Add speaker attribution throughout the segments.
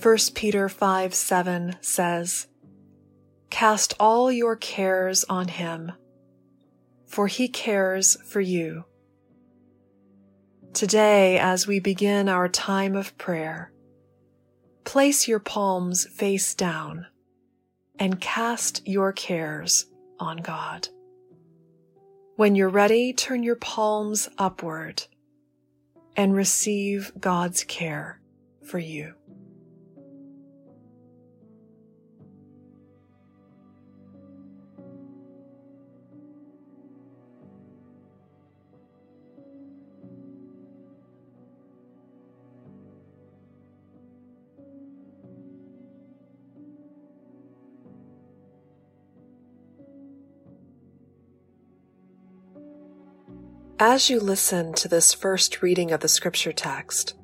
Speaker 1: 1 Peter 5 7 says, Cast all your cares on him, for he cares for you. Today, as we begin our time of prayer, place your palms face down and cast your cares on God. When you're ready, turn your palms upward and receive God's care for you. As you listen to this first reading of the scripture text,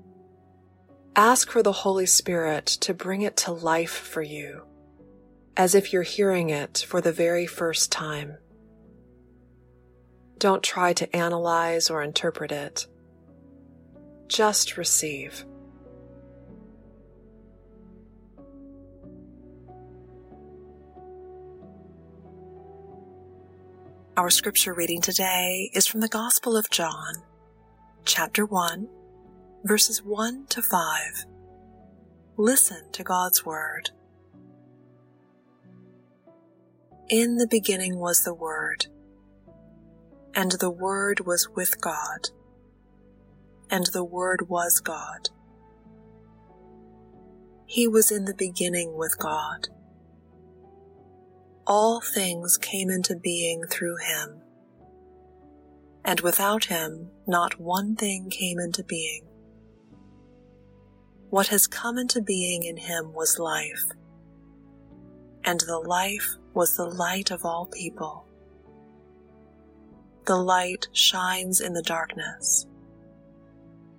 Speaker 1: ask for the Holy Spirit to bring it to life for you, as if you're hearing it for the very first time. Don't try to analyze or interpret it. Just receive. Our scripture reading today is from the Gospel of John, chapter 1, verses 1 to 5. Listen to God's Word. In the beginning was the Word, and the Word was with God, and the Word was God. He was in the beginning with God all things came into being through him. And without him, not one thing came into being. What has come into being in him was life, and the life was the light of all people. The light shines in the darkness,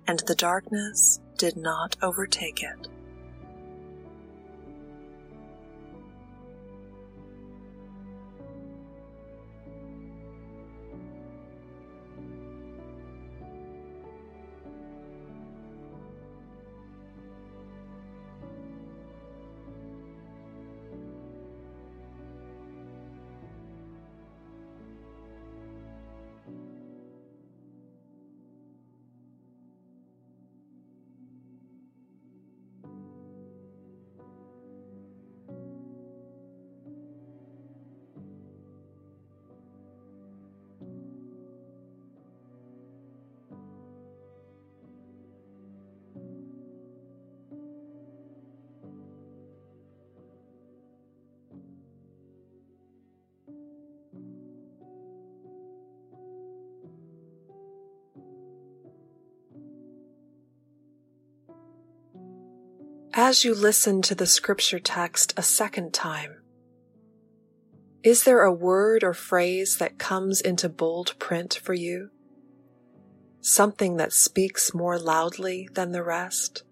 Speaker 1: and the darkness did not overtake it. As you listen to the scripture text a second time, is there a word or phrase that comes into bold print for you? Something that speaks more loudly than the rest?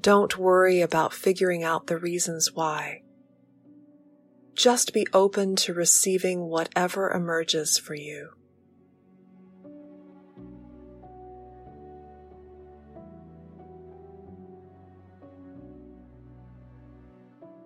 Speaker 1: Don't worry about figuring out the reasons why. Just be open to receiving whatever emerges for you.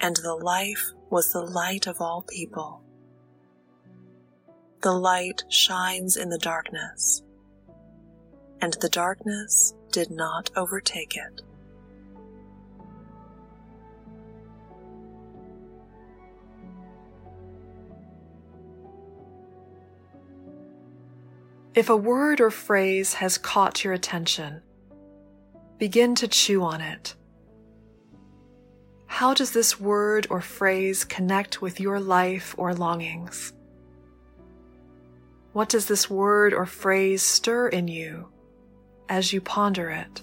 Speaker 1: and the life was the light of all people. The light shines in the darkness, and the darkness did not overtake it. If a word or phrase has caught your attention, begin to chew on it how does this word or phrase connect with your life or longings? What does this word or phrase stir in you as you ponder it?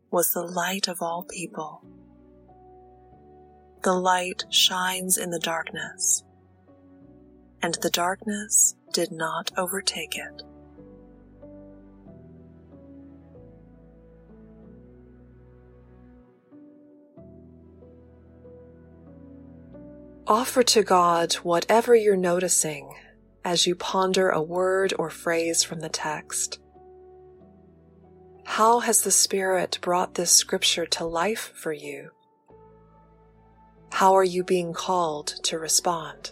Speaker 1: was the light of all people. The light shines in the darkness, and the darkness did not overtake it. Offer to God whatever you're noticing as you ponder a word or phrase from the text. How has the Spirit brought this scripture to life for you? How are you being called to respond?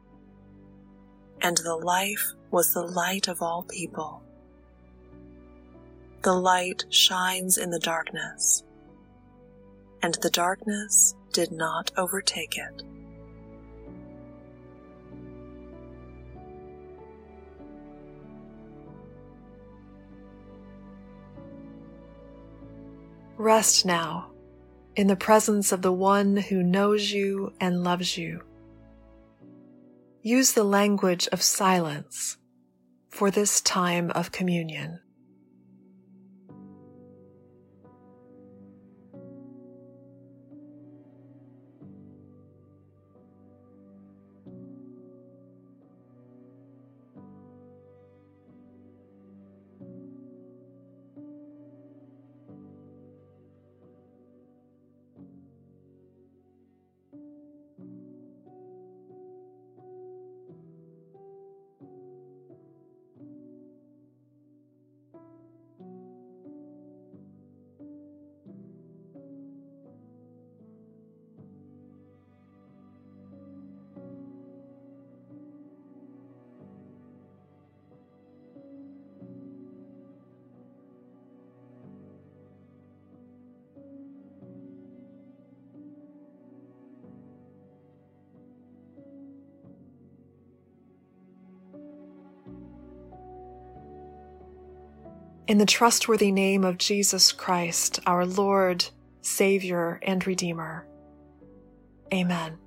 Speaker 1: and the life was the light of all people. The light shines in the darkness, and the darkness did not overtake it. Rest now in the presence of the one who knows you and loves you. Use the language of silence for this time of communion. In the trustworthy name of Jesus Christ, our Lord, Savior, and Redeemer. Amen.